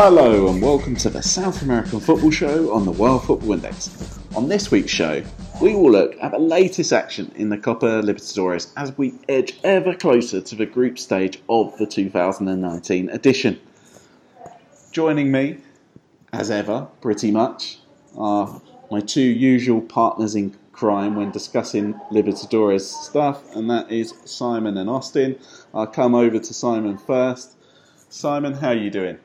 Hello and welcome to the South American Football Show on the World Football Index. On this week's show, we will look at the latest action in the Copa Libertadores as we edge ever closer to the group stage of the 2019 edition. Joining me, as ever, pretty much, are my two usual partners in crime when discussing Libertadores stuff, and that is Simon and Austin. I'll come over to Simon first. Simon, how are you doing?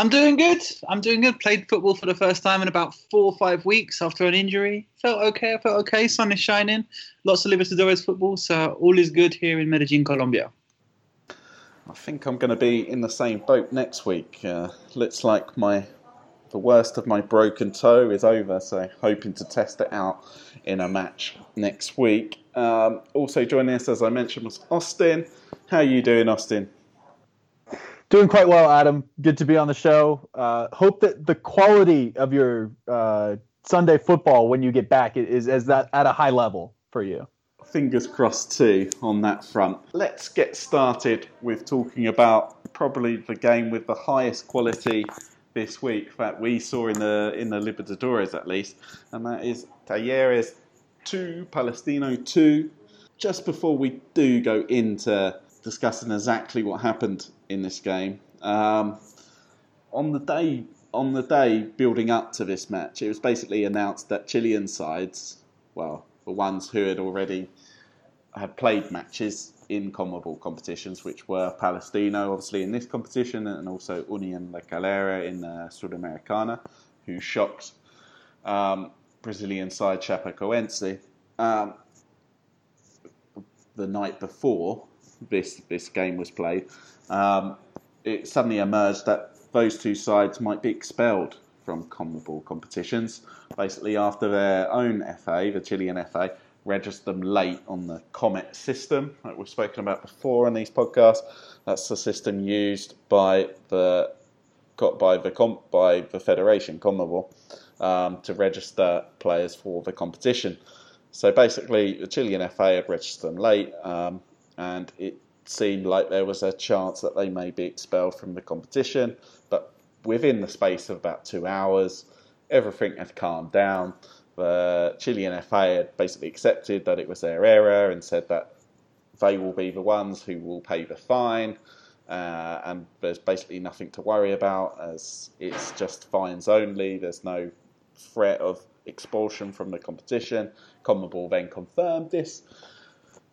I'm doing good. I'm doing good. Played football for the first time in about four or five weeks after an injury. Felt okay. I felt okay. Sun is shining. Lots of Libertadores football, so all is good here in Medellin, Colombia. I think I'm going to be in the same boat next week. Uh, looks like my the worst of my broken toe is over, so hoping to test it out in a match next week. Um, also joining us, as I mentioned, was Austin. How are you doing, Austin? Doing quite well, Adam. Good to be on the show. Uh, hope that the quality of your uh, Sunday football when you get back is, is that at a high level for you. Fingers crossed too on that front. Let's get started with talking about probably the game with the highest quality this week that we saw in the in the Libertadores at least, and that is Talleres two, Palestino two. Just before we do go into discussing exactly what happened in this game. Um, on the day on the day building up to this match, it was basically announced that Chilean sides, well, the ones who had already had played matches in CONMEBOL competitions, which were Palestino, obviously in this competition, and also Union La Calera in the Sudamericana, who shocked um, Brazilian side Chapecoense um, the night before this this game was played, um, it suddenly emerged that those two sides might be expelled from CONMEBOL competitions. Basically, after their own FA, the Chilean FA, registered them late on the Comet system that we've spoken about before in these podcasts. That's the system used by the by the comp by the federation CONMEBOL um, to register players for the competition. So basically, the Chilean FA had registered them late. Um, and it seemed like there was a chance that they may be expelled from the competition. But within the space of about two hours, everything had calmed down. The Chilean FA had basically accepted that it was their error and said that they will be the ones who will pay the fine. Uh, and there's basically nothing to worry about as it's just fines only. There's no threat of expulsion from the competition. CONMEBOL then confirmed this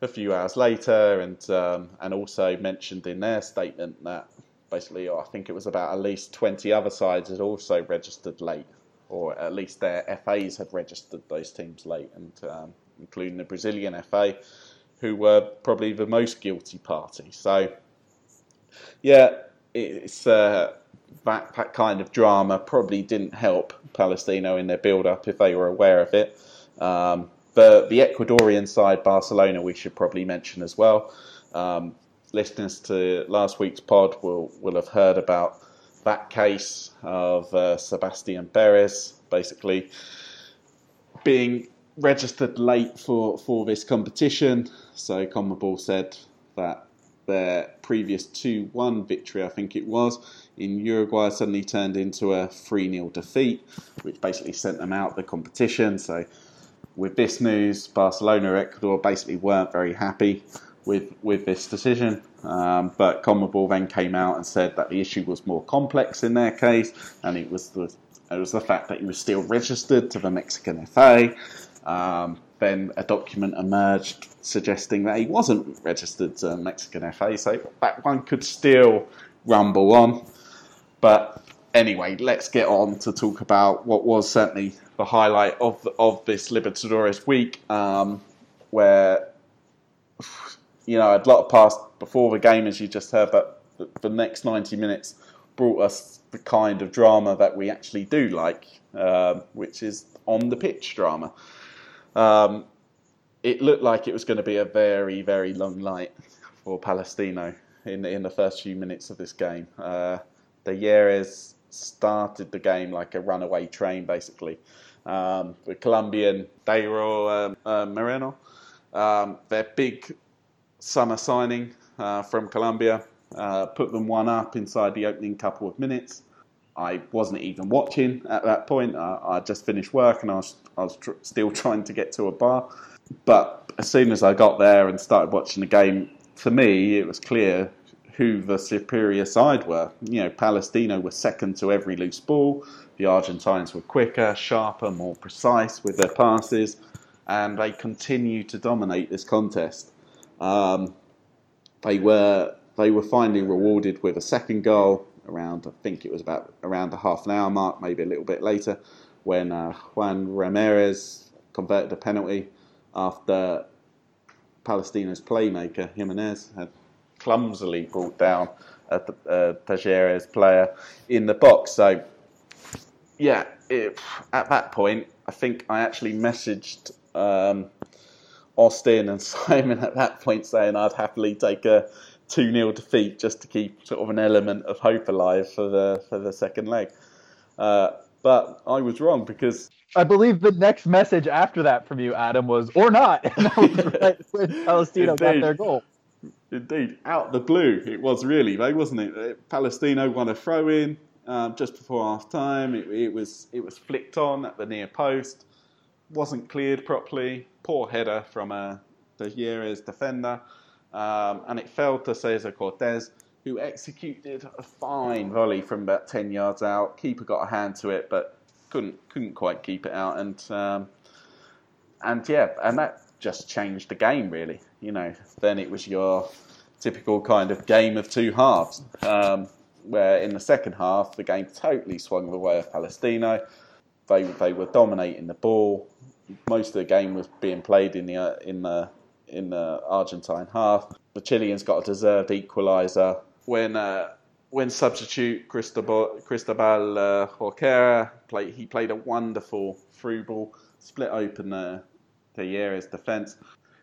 a few hours later, and um, and also mentioned in their statement that basically, I think it was about at least twenty other sides had also registered late, or at least their FAs had registered those teams late, and um, including the Brazilian FA, who were probably the most guilty party. So, yeah, it's uh, that, that kind of drama probably didn't help Palestino in their build-up if they were aware of it. Um, the the Ecuadorian side, Barcelona, we should probably mention as well. Um, listeners to last week's pod will will have heard about that case of uh, Sebastian Perez basically being registered late for, for this competition. So CONMEBOL said that their previous 2 1 victory, I think it was, in Uruguay suddenly turned into a 3 0 defeat, which basically sent them out the competition. So with this news, Barcelona, Ecuador basically weren't very happy with with this decision. Um, but CONMEBOL then came out and said that the issue was more complex in their case, and it was the it was the fact that he was still registered to the Mexican FA. Um, then a document emerged suggesting that he wasn't registered to Mexican FA, so that one could still rumble on. But anyway, let's get on to talk about what was certainly the highlight of of this Libertadores week, um, where you know a lot of passed before the game, as you just heard, but the, next ninety minutes brought us the kind of drama that we actually do like, uh, which is on the pitch drama. Um, it looked like it was going to be a very, very long night for Palestino in in the first few minutes of this game. Uh, the Talleres started the game like a runaway train, basically um, the Colombian Dairo um, uh, Moreno. Um, their big summer signing uh, from Colombia uh, put them one up inside the opening couple of minutes. I wasn't even watching at that point. I, I just finished work and I was, I was tr- still trying to get to a bar. But as soon as I got there and started watching the game, for me, it was clear who the superior side were. You know, Palestino were second to every loose ball. The Argentines were quicker, sharper, more precise with their passes, and they continued to dominate this contest. Um, they were they were finally rewarded with a second goal around I think it was about around the half an hour mark, maybe a little bit later, when uh, Juan Ramirez converted a penalty after Palestina's playmaker Jimenez had clumsily brought down a uh, Talleres player in the box. So, yeah, it, at that point, I think I actually messaged um, Austin and Simon at that point saying I'd happily take a 2 0 defeat just to keep sort of an element of hope alive for the, for the second leg. Uh, but I was wrong because I believe the next message after that from you, Adam, was "or not," and that was right when Palestino got their goal. Indeed, out the blue, it was really, wasn't it? Palestino won a throw in um, just before half time. It, it, was it was flicked on at the near post, wasn't cleared properly. Poor header from a Talleres defender, um, and it fell to Cesar Cortés, who executed a fine volley from about ten yards out. Keeper got a hand to it, but couldn't couldn't quite keep it out, and um, and yeah, and that just changed the game really. You know, then it was your typical kind of game of two halves, um, where in the second half the game totally swung the way of Palestino. They they were dominating the ball. Most of the game was being played in the uh, in the in the Argentine half. The Chileans got a deserved equaliser when uh, when substitute Cristobal, uh, Jorquera played. He played a wonderful through ball, split open the Talleres' defence.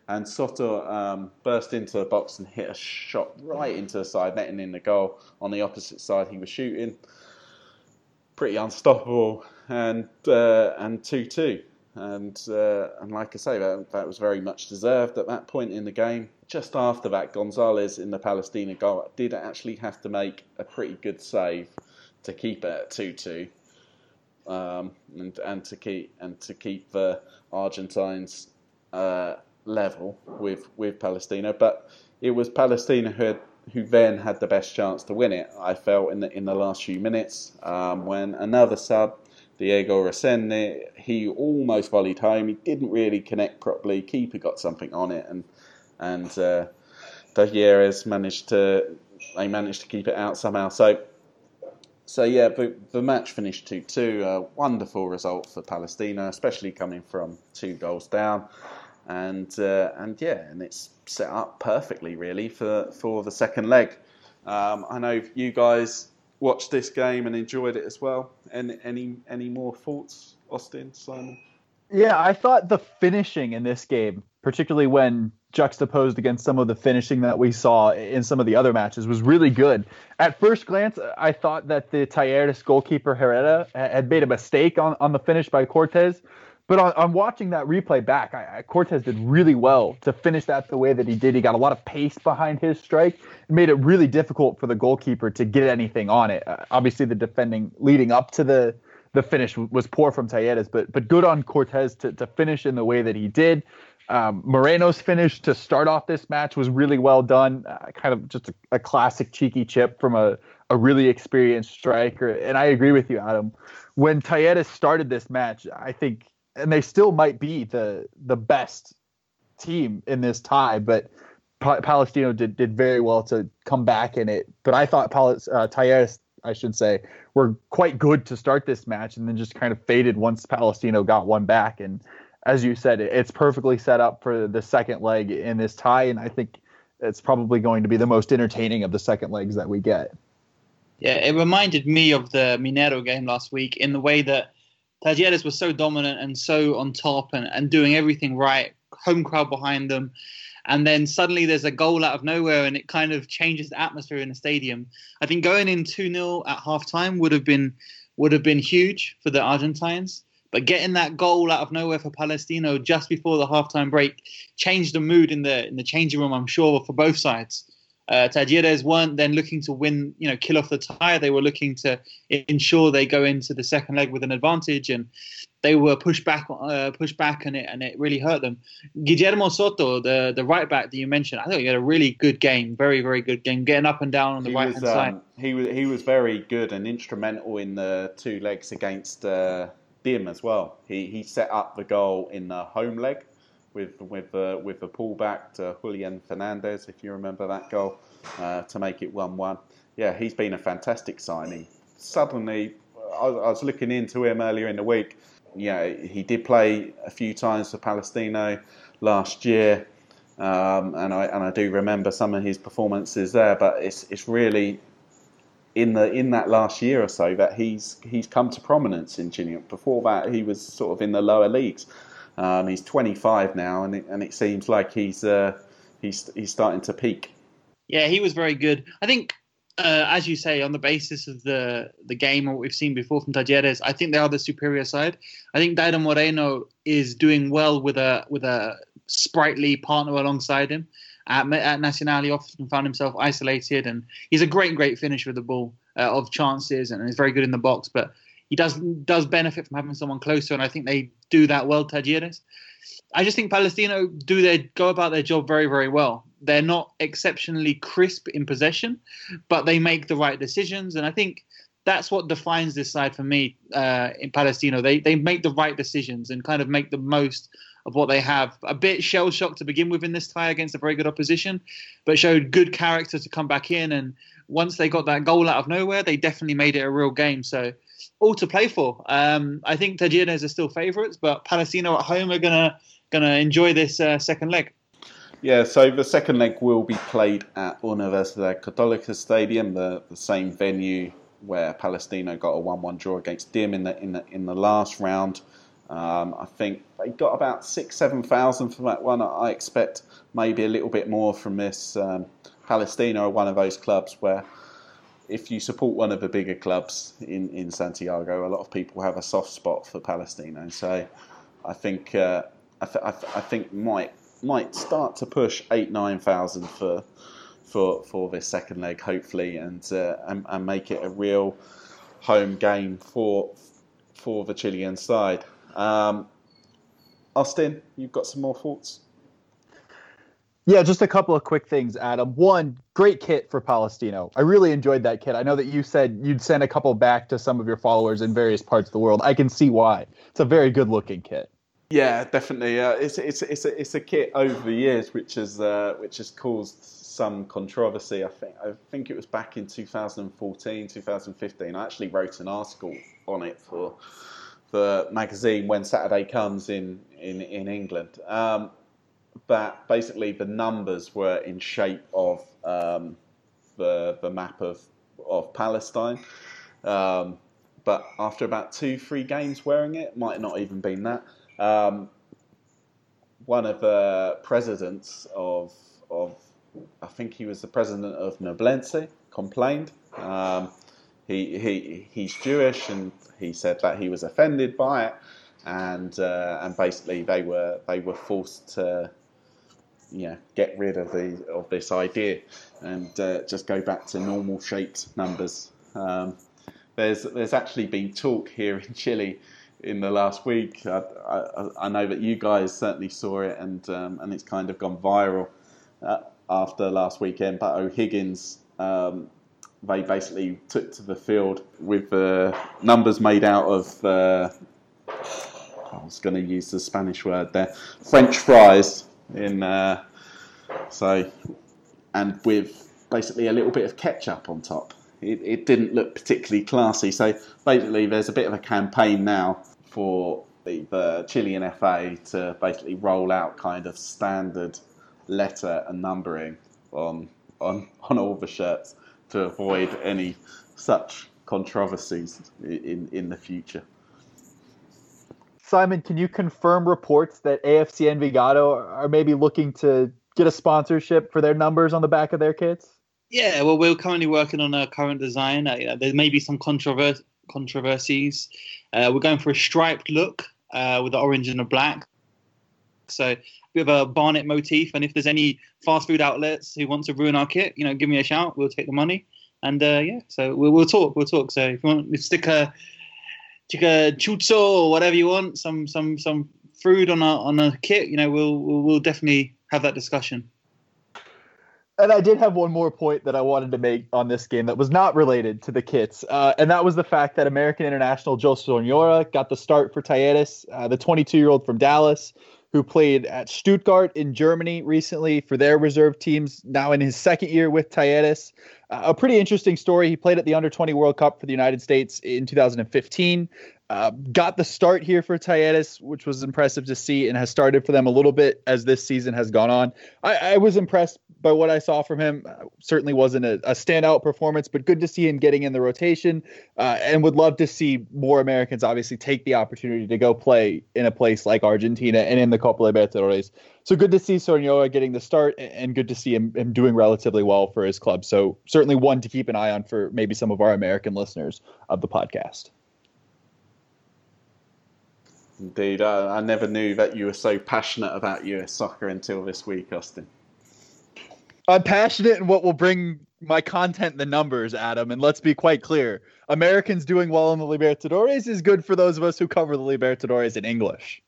And Soto um, burst into the box and hit a shot right into the side, netting in the goal on the opposite side he was shooting. Pretty unstoppable, and uh, and two two, and uh, and like I say, that that was very much deserved at that point in the game. Just after that, Gonzalez in the Palestina goal did actually have to make a pretty good save to keep it at two two, um, and and to keep and to keep the Argentines uh, level with with Palestina, but it was Palestina who had, who then had the best chance to win it. I felt in the in the last few minutes um, when another sub, Diego Rosende, he almost volleyed home. He didn't really connect properly. Keeper got something on it, and and uh, managed to they managed to keep it out somehow. So. So yeah, the, the match finished two two. A wonderful result for Palestina, especially coming from two goals down and uh, and yeah, and it's set up perfectly really for for the second leg. Um, I know you guys watched this game and enjoyed it as well. Any any more thoughts, Austin, Simon? Yeah, I thought the finishing in this game, particularly when juxtaposed against some of the finishing that we saw in some of the other matches, was really good. At first glance, I thought that the Talleres goalkeeper Herrera had made a mistake on, on the finish by Cortés, but on, on watching that replay back, I, I, Cortés did really well to finish that the way that he did. He got a lot of pace behind his strike. It made it really difficult for the goalkeeper to get anything on it. Uh, obviously, the defending leading up to the the finish was poor from Talleres, but but good on Cortés to, to finish in the way that he did. Um, Moreno's finish to start off this match was really well done. Uh, kind of just a, a classic cheeky chip from a, a really experienced striker. And I agree with you, Adam. When Talleres started this match, I think and they still might be the the best team in this tie, but pa- Palestino did, did very well to come back in it. But I thought Pal- uh, I should say, were quite good to start this match, and then just kind of faded once Palestino got one back. And as you said, it's perfectly set up for the second leg in this tie, and I think it's probably going to be the most entertaining of the second legs that we get. Yeah, it reminded me of the Minero game last week in the way that Talleres was so dominant and so on top and, and doing everything right, home crowd behind them. And then suddenly there's a goal out of nowhere and it kind of changes the atmosphere in the stadium. I think going in 2 0 at halftime would have been would have been huge for the Argentines. But getting that goal out of nowhere for Palestino just before the halftime break changed the mood in the in the changing room, I'm sure, for both sides. Uh, Talleres weren't then looking to win, you know, kill off the tie. They were looking to ensure they go into the second leg with an advantage, and they were pushed back, uh, pushed back, and it and it really hurt them. Guillermo Soto, the the right back that you mentioned, I thought he had a really good game, very very good game, getting up and down on the right hand um, side. He was he was very good and instrumental in the two legs against uh, Dim as well. He he set up the goal in the home leg with with the with the pullback to Julian Fernandez, if you remember that goal, uh, to make it one-one. Yeah, he's been a fantastic signing. Suddenly, I, I, was looking into him earlier in the week. Yeah, he did play a few times for Palestino last year, um, and I and I do remember some of his performances there. But it's it's really in the in that last year or so that he's he's come to prominence in Chile. Before that, he was sort of in the lower leagues. Um, he's 25 now, and it, and it seems like he's uh, he's he's starting to peak. Yeah, he was very good. I think, uh, as you say, on the basis of the the game and what we've seen before from Talleres, I think they are the superior side. I think Dairo Moreno is doing well with a with a sprightly partner alongside him. At, at Nacional, he often found himself isolated, and he's a great, great finisher with the ball uh, of chances, and he's very good in the box. But he does does benefit from having someone closer, and I think they do that well. Talleres. I just think Palestino do their go about their job very very well. They're not exceptionally crisp in possession, but they make the right decisions, and I think that's what defines this side for me uh, in Palestino. They they make the right decisions and kind of make the most of what they have. A bit shell shocked to begin with in this tie against a very good opposition, but showed good character to come back in. And once they got that goal out of nowhere, they definitely made it a real game. So all to play for. Um, I think Talleres are still favourites, but Palestino at home are gonna gonna enjoy this uh, second leg. Yeah, so the second leg will be played at Universidad Católica Stadium, the, the same venue where Palestino got a one-one draw against Dim in the in the in the last round. Um, I think they got about six, seven thousand from that one. I expect maybe a little bit more from this. Um, Palestino are one of those clubs where if you support one of the bigger clubs in, in Santiago, a lot of people have a soft spot for Palestino. So I think uh, I, th- I, th- I, think might might start to push eight nine thousand for for for this second leg, hopefully, and, uh, and and make it a real home game for for the Chilean side. Um, Austin, you've got some more thoughts? Yeah, just a couple of quick things, Adam. One, great kit for Palestino. I really enjoyed that kit. I know that you said you'd send a couple back to some of your followers in various parts of the world. I can see why. It's a very good looking kit. Yeah, definitely. Uh, it's it's it's a, it's a kit over the years which has uh, which has caused some controversy. I think I think it was back in 2014, 2015. I actually wrote an article on it for the magazine when Saturday comes in in in England. Um, that basically the numbers were in shape of um, the the map of of Palestine. Um, but after about two, three games wearing it, might not even been that. Um, one of the presidents of of I think he was the president of Ñublense complained. Um, he he he's Jewish and he said that he was offended by it, and uh, and basically they were they were forced to you know, get rid of the of this idea and uh, just go back to normal shaped numbers. Um, there's there's actually been talk here in Chile in the last week. I, I, I know that you guys certainly saw it, and um, and it's kind of gone viral uh, after last weekend. But O'Higgins. Um, they basically took to the field with the numbers made out of uh, I was going to use the Spanish word there, French fries, in uh, so and with basically a little bit of ketchup on top. It, it didn't look particularly classy. So basically, there's a bit of a campaign now for the, the Chilean FA to basically roll out kind of standard letter and numbering on on on all the shirts to avoid any such controversies in in the future. Simon, can you confirm reports that AFC Envigado are maybe looking to get a sponsorship for their numbers on the back of their kits? Yeah, well, we're currently working on a current design. Uh, there may be some controvers- controversies. Uh, we're going for a striped look uh, with the orange and the black. So a bit of a Barnet motif. And if there's any fast food outlets who want to ruin our kit, you know, give me a shout. We'll take the money. And uh, yeah, so we'll, we'll talk. We'll talk. So if you want to stick a stick a chutzo or whatever you want, some some some food on a on a kit, you know, we'll we'll, we'll definitely have that discussion. And I did have one more point that I wanted to make on this game that was not related to the kits, uh, and that was the fact that American international Joel Soñora got the start for Talleres, uh, the 22-year-old from Dallas, who played at Stuttgart in Germany recently for their reserve teams. Now in his second year with uh, a pretty interesting story. He played at the Under 20 World Cup for the United States in 2015. Uh, got the start here for Talleres, which was impressive to see, and has started for them a little bit as this season has gone on. I, I was impressed by what I saw from him. Uh, certainly wasn't a, a, standout performance, but good to see him getting in the rotation, uh, and would love to see more Americans obviously take the opportunity to go play in a place like Argentina and in the Copa Libertadores. So good to see Soñora getting the start, and good to see him, him doing relatively well for his club. So certainly one to keep an eye on for maybe some of our American listeners of the podcast. Indeed, I, I, never knew that you were so passionate about US soccer until this week, Austin. I'm passionate in what will bring my content the numbers, Adam. And let's be quite clear: Americans doing well in the Libertadores is good for those of us who cover the Libertadores in English.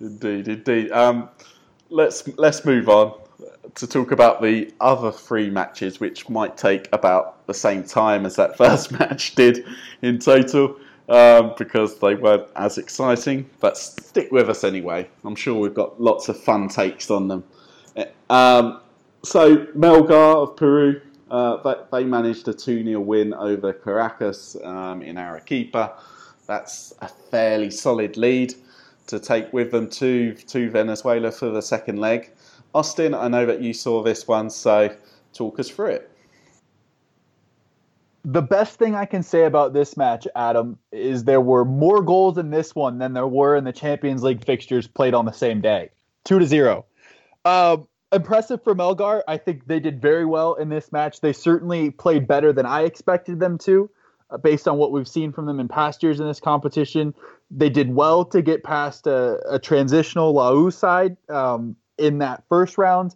Indeed, indeed. Um, let's let's move on to talk about the other three matches, which might take about the same time as that first match did in total um, because they weren't as exciting. But stick with us anyway. I'm sure we've got lots of fun takes on them. Um, so Melgar of Peru, uh, they, they, managed a 2 0 win over Caracas um, in Arequipa. That's a fairly solid lead to take with them to, to Venezuela for the second leg. Austin, I know that you saw this one, so talk us through it the best thing I can say about this match, Adam, is there were more goals in this one than there were in the Champions League fixtures played on the same day. Two to zero. Uh, impressive for Melgar. I think they did very well in this match. They certainly played better than I expected them to, uh, based on what we've seen from them in past years in this competition. They did well to get past a, a transitional La U side um, in that first round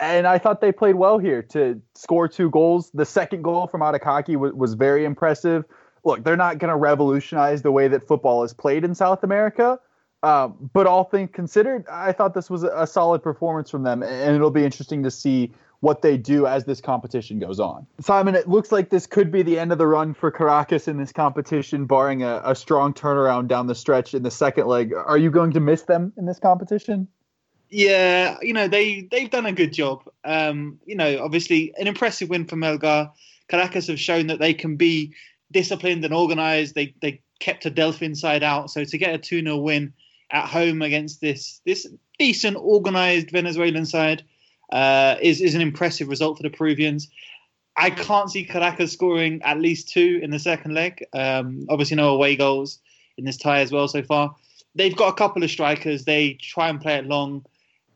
and I thought they played well here to score two goals. The second goal from Arakaki was, was very impressive. Look, they're not going to revolutionize the way that football is played in South America, um, but all things considered, I thought this was a, a solid performance from them, and it'll be interesting to see what they do as this competition goes on. Simon, it looks like this could be the end of the run for Caracas in this competition, barring a, a strong turnaround down the stretch in the second leg. Are you going to miss them in this competition? Yeah, you know they they've done a good job. Um, you know, obviously an impressive win for Melgar. Caracas have shown that they can be disciplined and organised. They they kept a Delfín side out, so to get a two 0 win at home against this this decent organised Venezuelan side uh, is is an impressive result for the Peruvians. I can't see Caracas scoring at least two in the second leg. Um, obviously, no away goals in this tie as well so far. They've got a couple of strikers. They try and play it long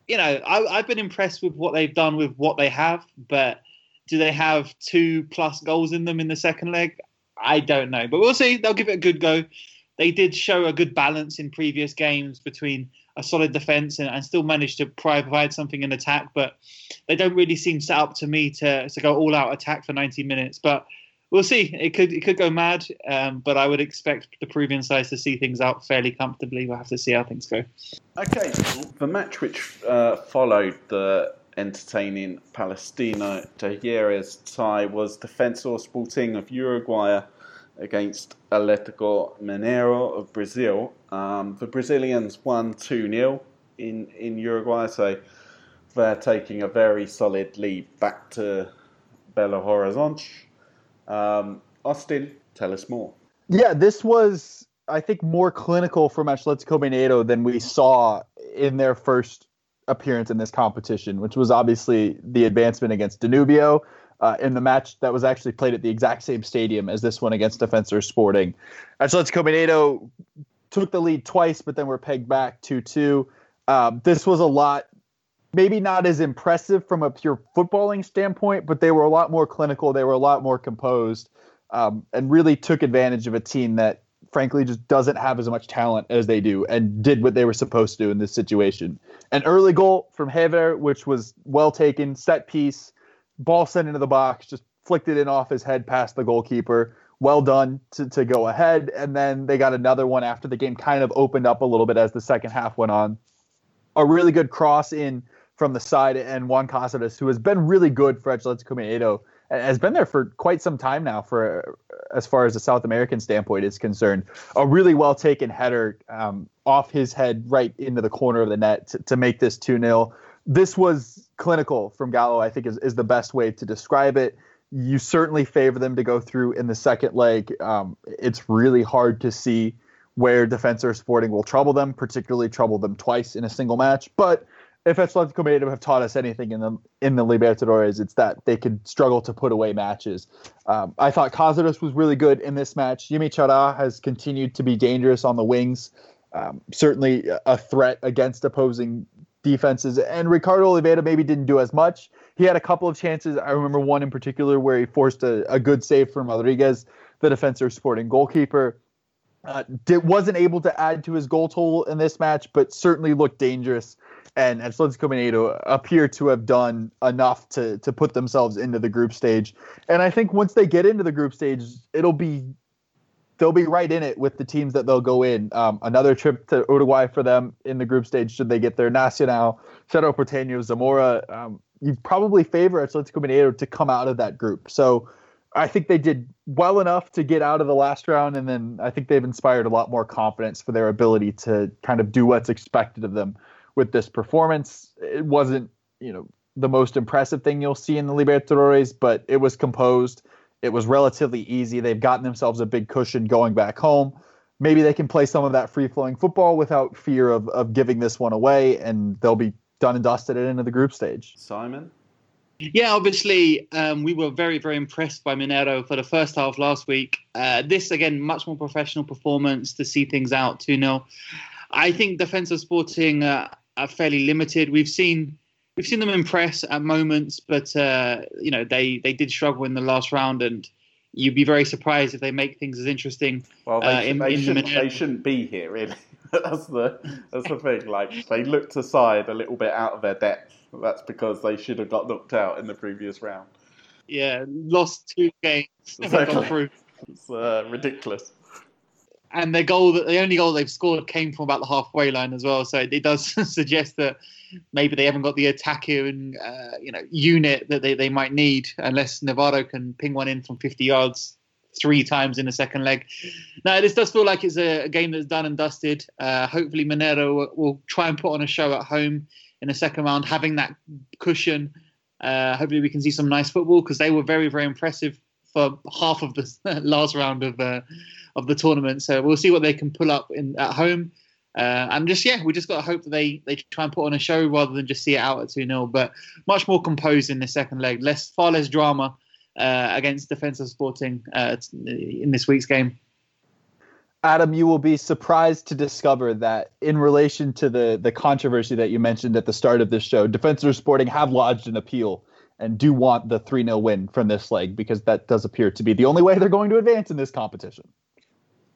you know, I, have been impressed with what they've done with what they have, but do they have two plus goals in them in the second leg? I don't know, but we'll see. They'll give it a good go. They did show a good balance in previous games between a solid defense and, and still managed to provide something in attack, but they don't really seem set up to me to, to go all out attack for 90 minutes. But we'll see. It could it could go mad, um, but I would expect the Peruvian side to see things out fairly comfortably. We'll have to see how things go. Okay, the match which uh, followed the entertaining Palestino Talleres tie was Defensor Sporting of Uruguay against Atletico Mineiro of Brazil. Um, the Brazilians won 2 0 in, in Uruguay, so they're taking a very solid lead back to Belo Horizonte. Um, Austin, tell us more. Yeah, this was, I think, more clinical from Atletico Mineiro than we saw in their first appearance in this competition, which was obviously the advancement against Danubio uh, in the match that was actually played at the exact same stadium as this one against Defensor Sporting. Atletico Mineiro took the lead twice, but then were pegged back 2 2. Um, this was a lot maybe not as impressive from a pure footballing standpoint, but they were a lot more clinical. They were a lot more composed, um, and really took advantage of a team that frankly just doesn't have as much talent as they do and did what they were supposed to do in this situation. An early goal from Hever, which was well taken, set piece, ball sent into the box, just flicked it in off his head past the goalkeeper. Well done to, to go ahead. And then they got another one after the game kind of opened up a little bit as the second half went on. A really good cross in from the side, and Juan Cazares, who has been really good for Atletico Mineiro, has been there for quite some time now for as far as the South American standpoint is concerned. A really well taken header um, off his head right into the corner of the net to, to make this 2 0. This was clinical from Galo, I think is, is the best way to describe it. You certainly favor them to go through in the second leg. Um, it's really hard to see where Defensor Sporting will trouble them, particularly trouble them twice in a single match. But if Atletico Madrid have taught us anything in the in the Libertadores, it's that they could struggle to put away matches. Um, I thought Cazares was really good in this match. Yimi Chará has continued to be dangerous on the wings, um, certainly a threat against opposing defenses. And Ricardo Oliveira maybe didn't do as much. He had a couple of chances. I remember one in particular where he forced a, a good save from Rodriguez, the Defensor Sporting goalkeeper. Uh, did, wasn't able to add to his goal total in this match, but certainly looked dangerous and Atletico Mineiro appear to have done enough to to put themselves into the group stage. And I think once they get into the group stage, it'll be they'll be right in it with the teams that they'll go in. Um, another trip to Uruguay for them in the group stage should they get there. Nacional, Cerro Porteño, Zamora. Um, you probably favor Atletico Mineiro to come out of that group. So I think they did well enough to get out of the last round, and then I think they've inspired a lot more confidence for their ability to kind of do what's expected of them with this performance. It wasn't, you know, the most impressive thing you'll see in the Libertadores, but it was composed. It was relatively easy. They've gotten themselves a big cushion going back home. Maybe they can play some of that free flowing football without fear of, of giving this one away, and they'll be done and dusted at into the group stage. Simon? Yeah, obviously, um, we were very, very impressed by Minero for the first half last week. Uh, this, again, much more professional performance to see things out 2 0. I think Defensor Sporting uh, are fairly limited. We've seen we've seen them impress at moments, but uh, you know they they did struggle in the last round, and you'd be very surprised if they make things as interesting. Well, they, uh, in, they, in shouldn't, the they shouldn't be here, really. that's the that's the thing. Like they looked aside a little bit out of their depth. That's because they should have got knocked out in the previous round. Yeah, lost two games. Exactly. It's uh, ridiculous and their goal the only goal they've scored came from about the halfway line as well. So it does suggest that maybe they haven't got the attacking uh, you know unit that they, they might need unless Navarro can ping one in from 50 yards three times in the second leg. Now this does feel like it's a, a game that's done and dusted. Uh, hopefully Monero will, will, try and put on a show at home in the second round, having that cushion. Uh, hopefully we can see some nice football because they were very very impressive for half of the last round of uh, of the tournament. So we'll see what they can pull up in at home. Uh, and just yeah, we just got to hope that they they try and put on a show rather than just see it out at two 0 But much more composed in the second leg, less far less drama uh, against Defensor Sporting uh, in this week's game. Adam, you will be surprised to discover that in relation to the the controversy that you mentioned at the start of this show, Defensor Sporting have lodged an appeal and do want the 3 0 win from this leg because that does appear to be the only way they're going to advance in this competition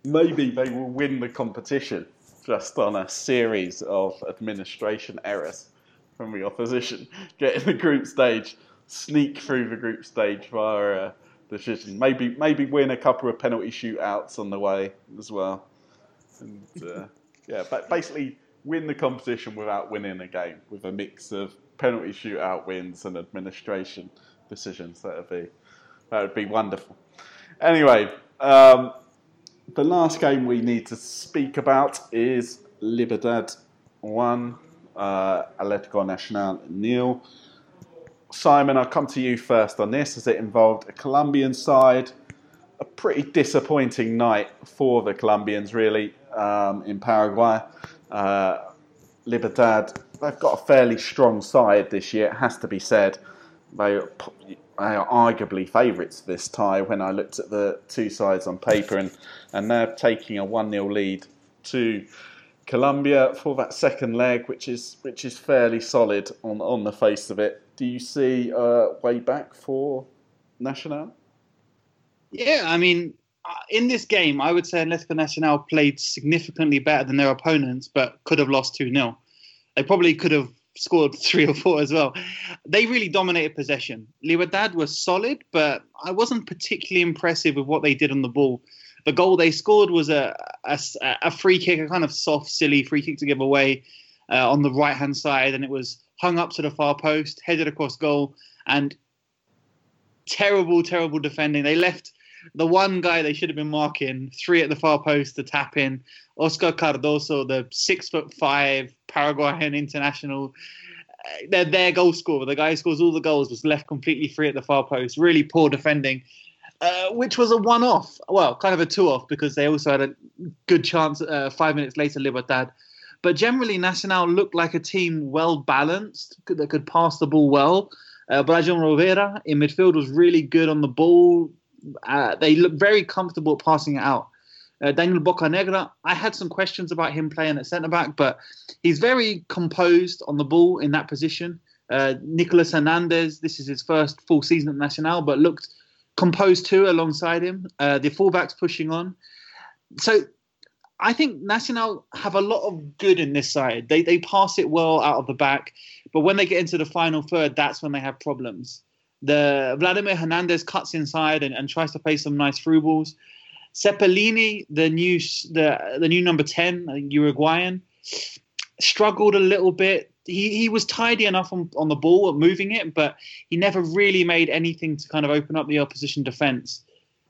maybe they will win the competition just on a series of administration errors from the opposition. Get in the group stage, sneak through the group stage via a decision. Maybe maybe win a couple of penalty shootouts on the way as well. And uh, yeah, but basically win the competition without winning a game with a mix of penalty shootout wins and administration decisions. That would be that would be wonderful. Anyway. Um, the last game we need to speak about is Libertad 1, uh, Atletico Nacional nil. Simon, I'll come to you first on this as it involved a Colombian side. A pretty disappointing night for the Colombians, really, um, in Paraguay. Uh, Libertad, they've got a fairly strong side this year, it has to be said. They are arguably favourites this tie when I looked at the two sides on paper, and, and they're taking a 1 0 lead to Colombia for that second leg, which is which is fairly solid on, on the face of it. Do you see a way back for Nacional? Yeah, I mean, uh, in this game, I would say Atletico Nacional played significantly better than their opponents, but could have lost 2 0. They probably could have scored three or four as well. They really dominated possession. Libertad was solid, but I wasn't particularly impressive with what they did on the ball. The goal they scored was a, a, a free kick, a kind of soft, silly free kick to give away uh, on the right hand side, and it was hung up to the far post, headed across goal, and terrible, terrible defending. They left the one guy they should have been marking three at the far post to tap in. Oscar Cardozo, the six foot five Paraguayan international, uh, they're their goal scorer. The guy who scores all the goals was left completely free at the far post. Really poor defending, uh, which was a one off. Well, kind of a two off because they also had a good chance uh, five minutes later, Libertad. But generally, Nacional looked like a team well balanced that could pass the ball well. Uh, Brian Rovira in midfield was really good on the ball. Uh, they look very comfortable passing it out. Uh, Daniel Bocanegra, I had some questions about him playing at centre back, but he's very composed on the ball in that position. Uh, Nicolas Hernandez, this is his first full season at Nacional, but looked composed too alongside him. Uh, the fullbacks pushing on. So I think Nacional have a lot of good in this side. They they pass it well out of the back, but when they get into the final third, that's when they have problems. The Vladimir Hernandez cuts inside and, and tries to play some nice through balls. Cepelini, the new the the new number ten, Uruguayan, struggled a little bit. He he was tidy enough on, on the ball, at moving it, but he never really made anything to kind of open up the opposition defense.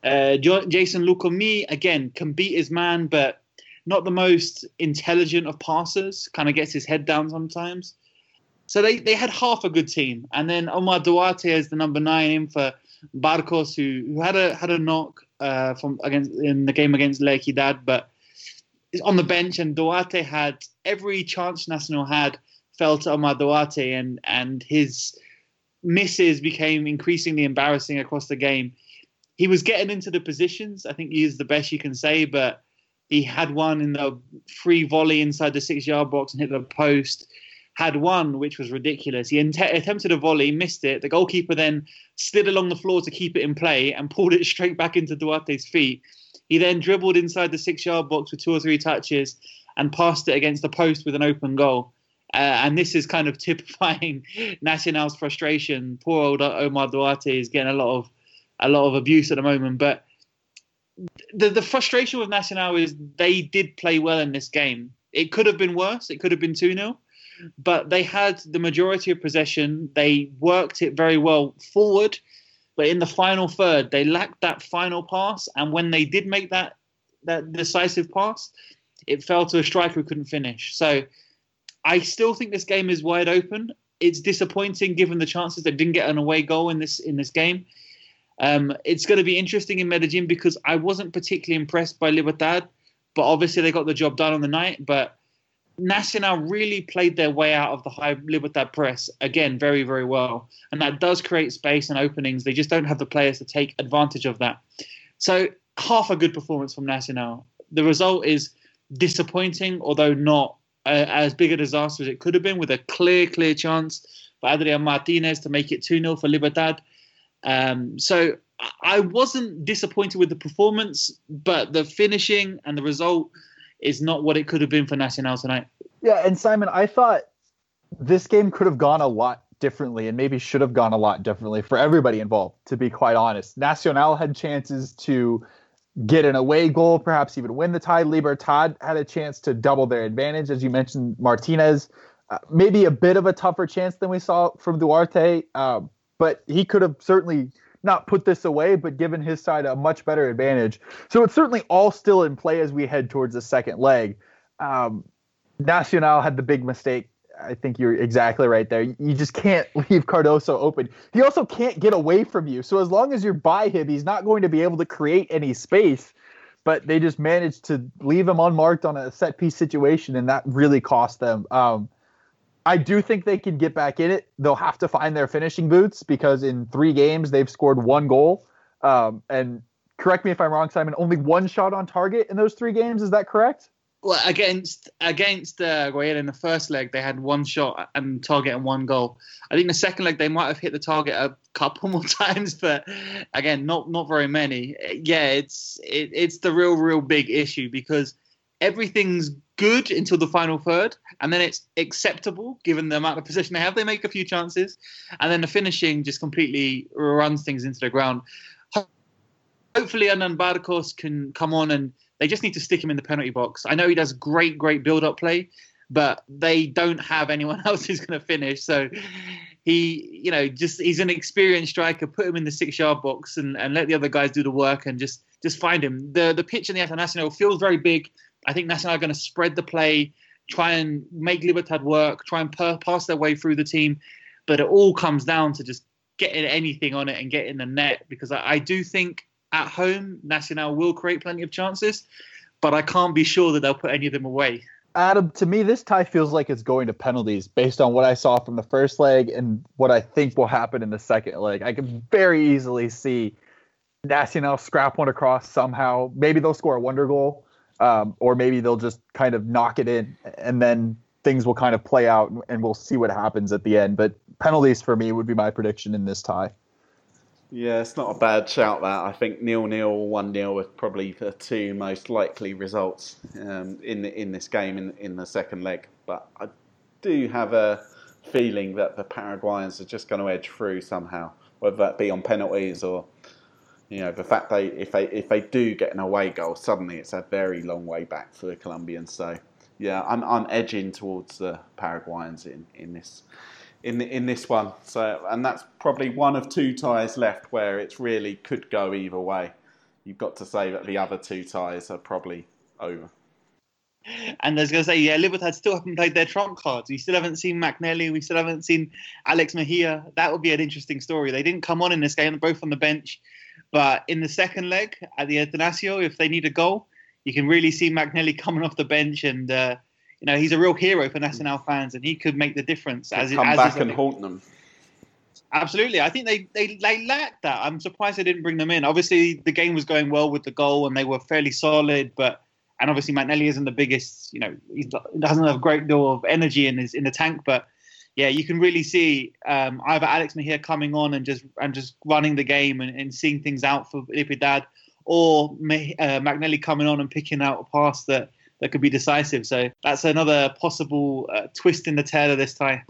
Uh, Jeison Lucumí again can beat his man, but not the most intelligent of passers. Kind of gets his head down sometimes. So they, they had half a good team, and then Omar Duarte as the number nine in for Barcos, who, who had a had a knock uh, from against in the game against La Equidad, but is on the bench. And Duarte had every chance Nacional had fell to Omar Duarte, and and his misses became increasingly embarrassing across the game. He was getting into the positions. I think he is the best you can say, but he had one in the free volley inside the six yard box and hit the post had one which was ridiculous. He attempted a volley, missed it. The goalkeeper then slid along the floor to keep it in play and pulled it straight back into Duarte's feet. He then dribbled inside the six yard box with two or three touches and passed it against the post with an open goal. Uh, and this is kind of typifying Nacional's frustration. Poor old Omar Duarte is getting a lot of a lot of abuse at the moment, but the the frustration with Nacional is they did play well in this game. It could have been worse. It could have been 2 0 but they had the majority of possession. They worked it very well forward, but in the final third, they lacked that final pass. And when they did make that that decisive pass, it fell to a striker who couldn't finish. So I still think this game is wide open. It's disappointing given the chances they didn't get an away goal in this in this game. Um, it's going to be interesting in Medellin because I wasn't particularly impressed by Libertad, but obviously they got the job done on the night. But Nacional really played their way out of the high Libertad press again very, very well. And that does create space and openings. They just don't have the players to take advantage of that. So, half a good performance from Nacional. The result is disappointing, although not uh, as big a disaster as it could have been, with a clear, clear chance for Adrian Martinez to make it 2 0 for Libertad. Um, so, I wasn't disappointed with the performance, but the finishing and the result is not what it could have been for Nacional tonight. Yeah, and Simon, I thought this game could have gone a lot differently and maybe should have gone a lot differently for everybody involved, to be quite honest. Nacional had chances to get an away goal, perhaps even win the tie. Libertad had a chance to double their advantage, as you mentioned, Martinez. Uh, maybe a bit of a tougher chance than we saw from Duarte, uh, but he could have certainly not put this away, but given his side a much better advantage. So it's certainly all still in play as we head towards the second leg. Um, Nacional had the big mistake. I think you're exactly right there. You just can't leave Cardozo open. He also can't get away from you. So as long as you're by him, he's not going to be able to create any space. But they just managed to leave him unmarked on a set piece situation, and that really cost them. Um, I do think they can get back in it. They'll have to find their finishing boots because in three games they've scored one goal. Um, and correct me if I'm wrong, Simon. Only one shot on target in those three games. Is that correct? Well, against against uh, Royal in the first leg, they had one shot and target and one goal. I think the second leg they might have hit the target a couple more times, but again, not not very many. Yeah, it's it, it's the real real big issue because everything's good until the final third, and then it's acceptable given the amount of possession they have. They make a few chances, and then the finishing just completely runs things into the ground. Hopefully, Hernan Barcos can come on and they just need to stick him in the penalty box. I know he does great, great build-up play, but they don't have anyone else who's going to finish. So he, you know, just he's an experienced striker. Put him in the six-yard box and, and let the other guys do the work and just just find him. The the pitch in the Internacional feels very big. I think Nacional are going to spread the play, try and make Libertad work, try and per- pass their way through the team. But it all comes down to just getting anything on it and getting the net because I, I do think at home Nacional will create plenty of chances, but I can't be sure that they'll put any of them away. Adam, to me, this tie feels like it's going to penalties based on what I saw from the first leg and what I think will happen in the second leg. I can very easily see Nacional scrap one across somehow. Maybe they'll score a wonder goal um, or maybe they'll just kind of knock it in and then things will kind of play out and we'll see what happens at the end. But penalties for me would be my prediction in this tie. Yeah, it's not a bad shout. That I think nil nil, one 0 are probably the two most likely results um, in in this game in in the second leg. But I do have a feeling that the Paraguayans are just going to edge through somehow, whether that be on penalties or you know, the fact they if they if they do get an away goal, suddenly it's a very long way back for the Colombians. So yeah, I'm I'm edging towards the Paraguayans in, in this in in this one. So and that's probably one of two ties left where it really could go either way. You've got to say that the other two ties are probably over. And I was going to say, yeah, Libertad still haven't played their trump cards. We still haven't seen Macnelly. We still haven't seen Alex Mejia. That would be an interesting story. They didn't come on in this game, they're both on the bench. But in the second leg at the Atanasio, if they need a goal, you can really see Macnelly coming off the bench, and uh, you know he's a real hero for Nacional fans, and he could make the difference. As come as back and haunt them. Absolutely, I think they, they they lacked that. I'm surprised they didn't bring them in. Obviously, the game was going well with the goal, and they were fairly solid. But and obviously, Macnelly isn't the biggest. You know, he doesn't have a great deal of energy in his in the tank, but yeah, you can really see um, either Alex Mejia coming on and just and just running the game and, and seeing things out for Libertad, or uh, Macnelly coming on and picking out a pass that, that could be decisive. So that's another possible uh, twist in the tail of this tie.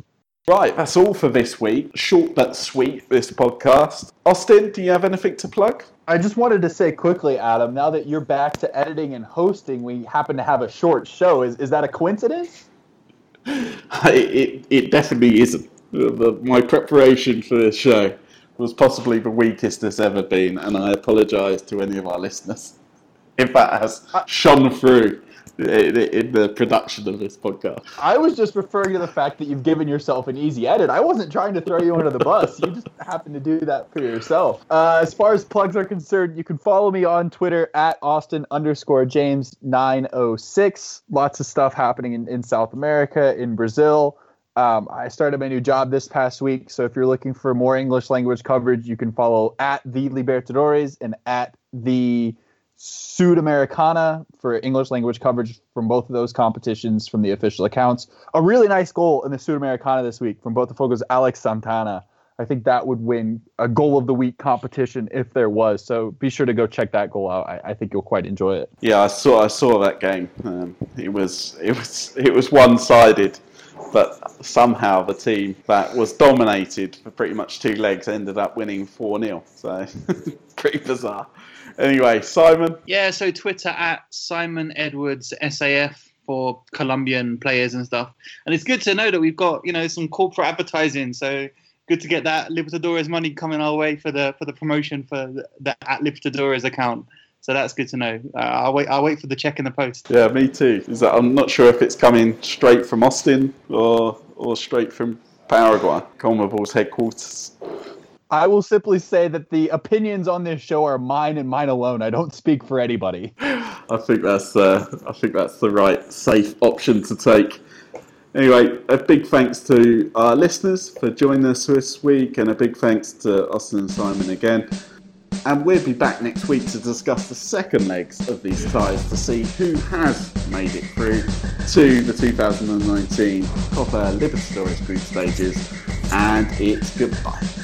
Right, that's all for this week. Short but sweet, this podcast. Austin, do you have anything to plug? I just wanted to say quickly, Adam, now that you're back to editing and hosting, we happen to have a short show. Is, is that a coincidence? it, it definitely isn't. My preparation for this show was possibly the weakest it's ever been, and I apologise to any of our listeners if that has shone through in the production of this podcast. I was just referring to the fact that you've given yourself an easy edit. I wasn't trying to throw you under the bus. You just happened to do that for yourself. Uh, as far as plugs are concerned, you can follow me on Twitter at Austin underscore James 906. Lots of stuff happening in, in South America, in Brazil. Um, I started my new job this past week, so if you're looking for more English language coverage, you can follow at the Libertadores and at the Sudamericana for English language coverage from both of those competitions from the official accounts. A really nice goal in the Sudamericana this week from Botafogo's Alex Santana. I think that would win a goal of the week competition if there was. So be sure to go check that goal out. I, I think you'll quite enjoy it. Yeah, I saw I saw that game. Um, it was it was it was one sided, but somehow the team that was dominated for pretty much two legs ended up winning four 0 So pretty bizarre. Anyway, Simon. Yeah, so Twitter at Simon Edwards SAF for Colombian players and stuff. And it's good to know that we've got you know some corporate advertising. So good to get that Libertadores money coming our way for the for the promotion for the, the at Libertadores account. So that's good to know. Uh, I'll wait. I'll wait for the check in the post. Yeah, me too. Is that I'm not sure if it's coming straight from Austin or or straight from Paraguay, CONMEBOL's headquarters. I will simply say that the opinions on this show are mine and mine alone. I don't speak for anybody. I think that's uh, I think that's the right safe option to take. Anyway, a big thanks to our listeners for joining us this week, and a big thanks to Austin and Simon again. and we'll be back next week to discuss the second legs of these ties to see who has made it through to the 2019 Copa Libertadores group stages. And it's goodbye.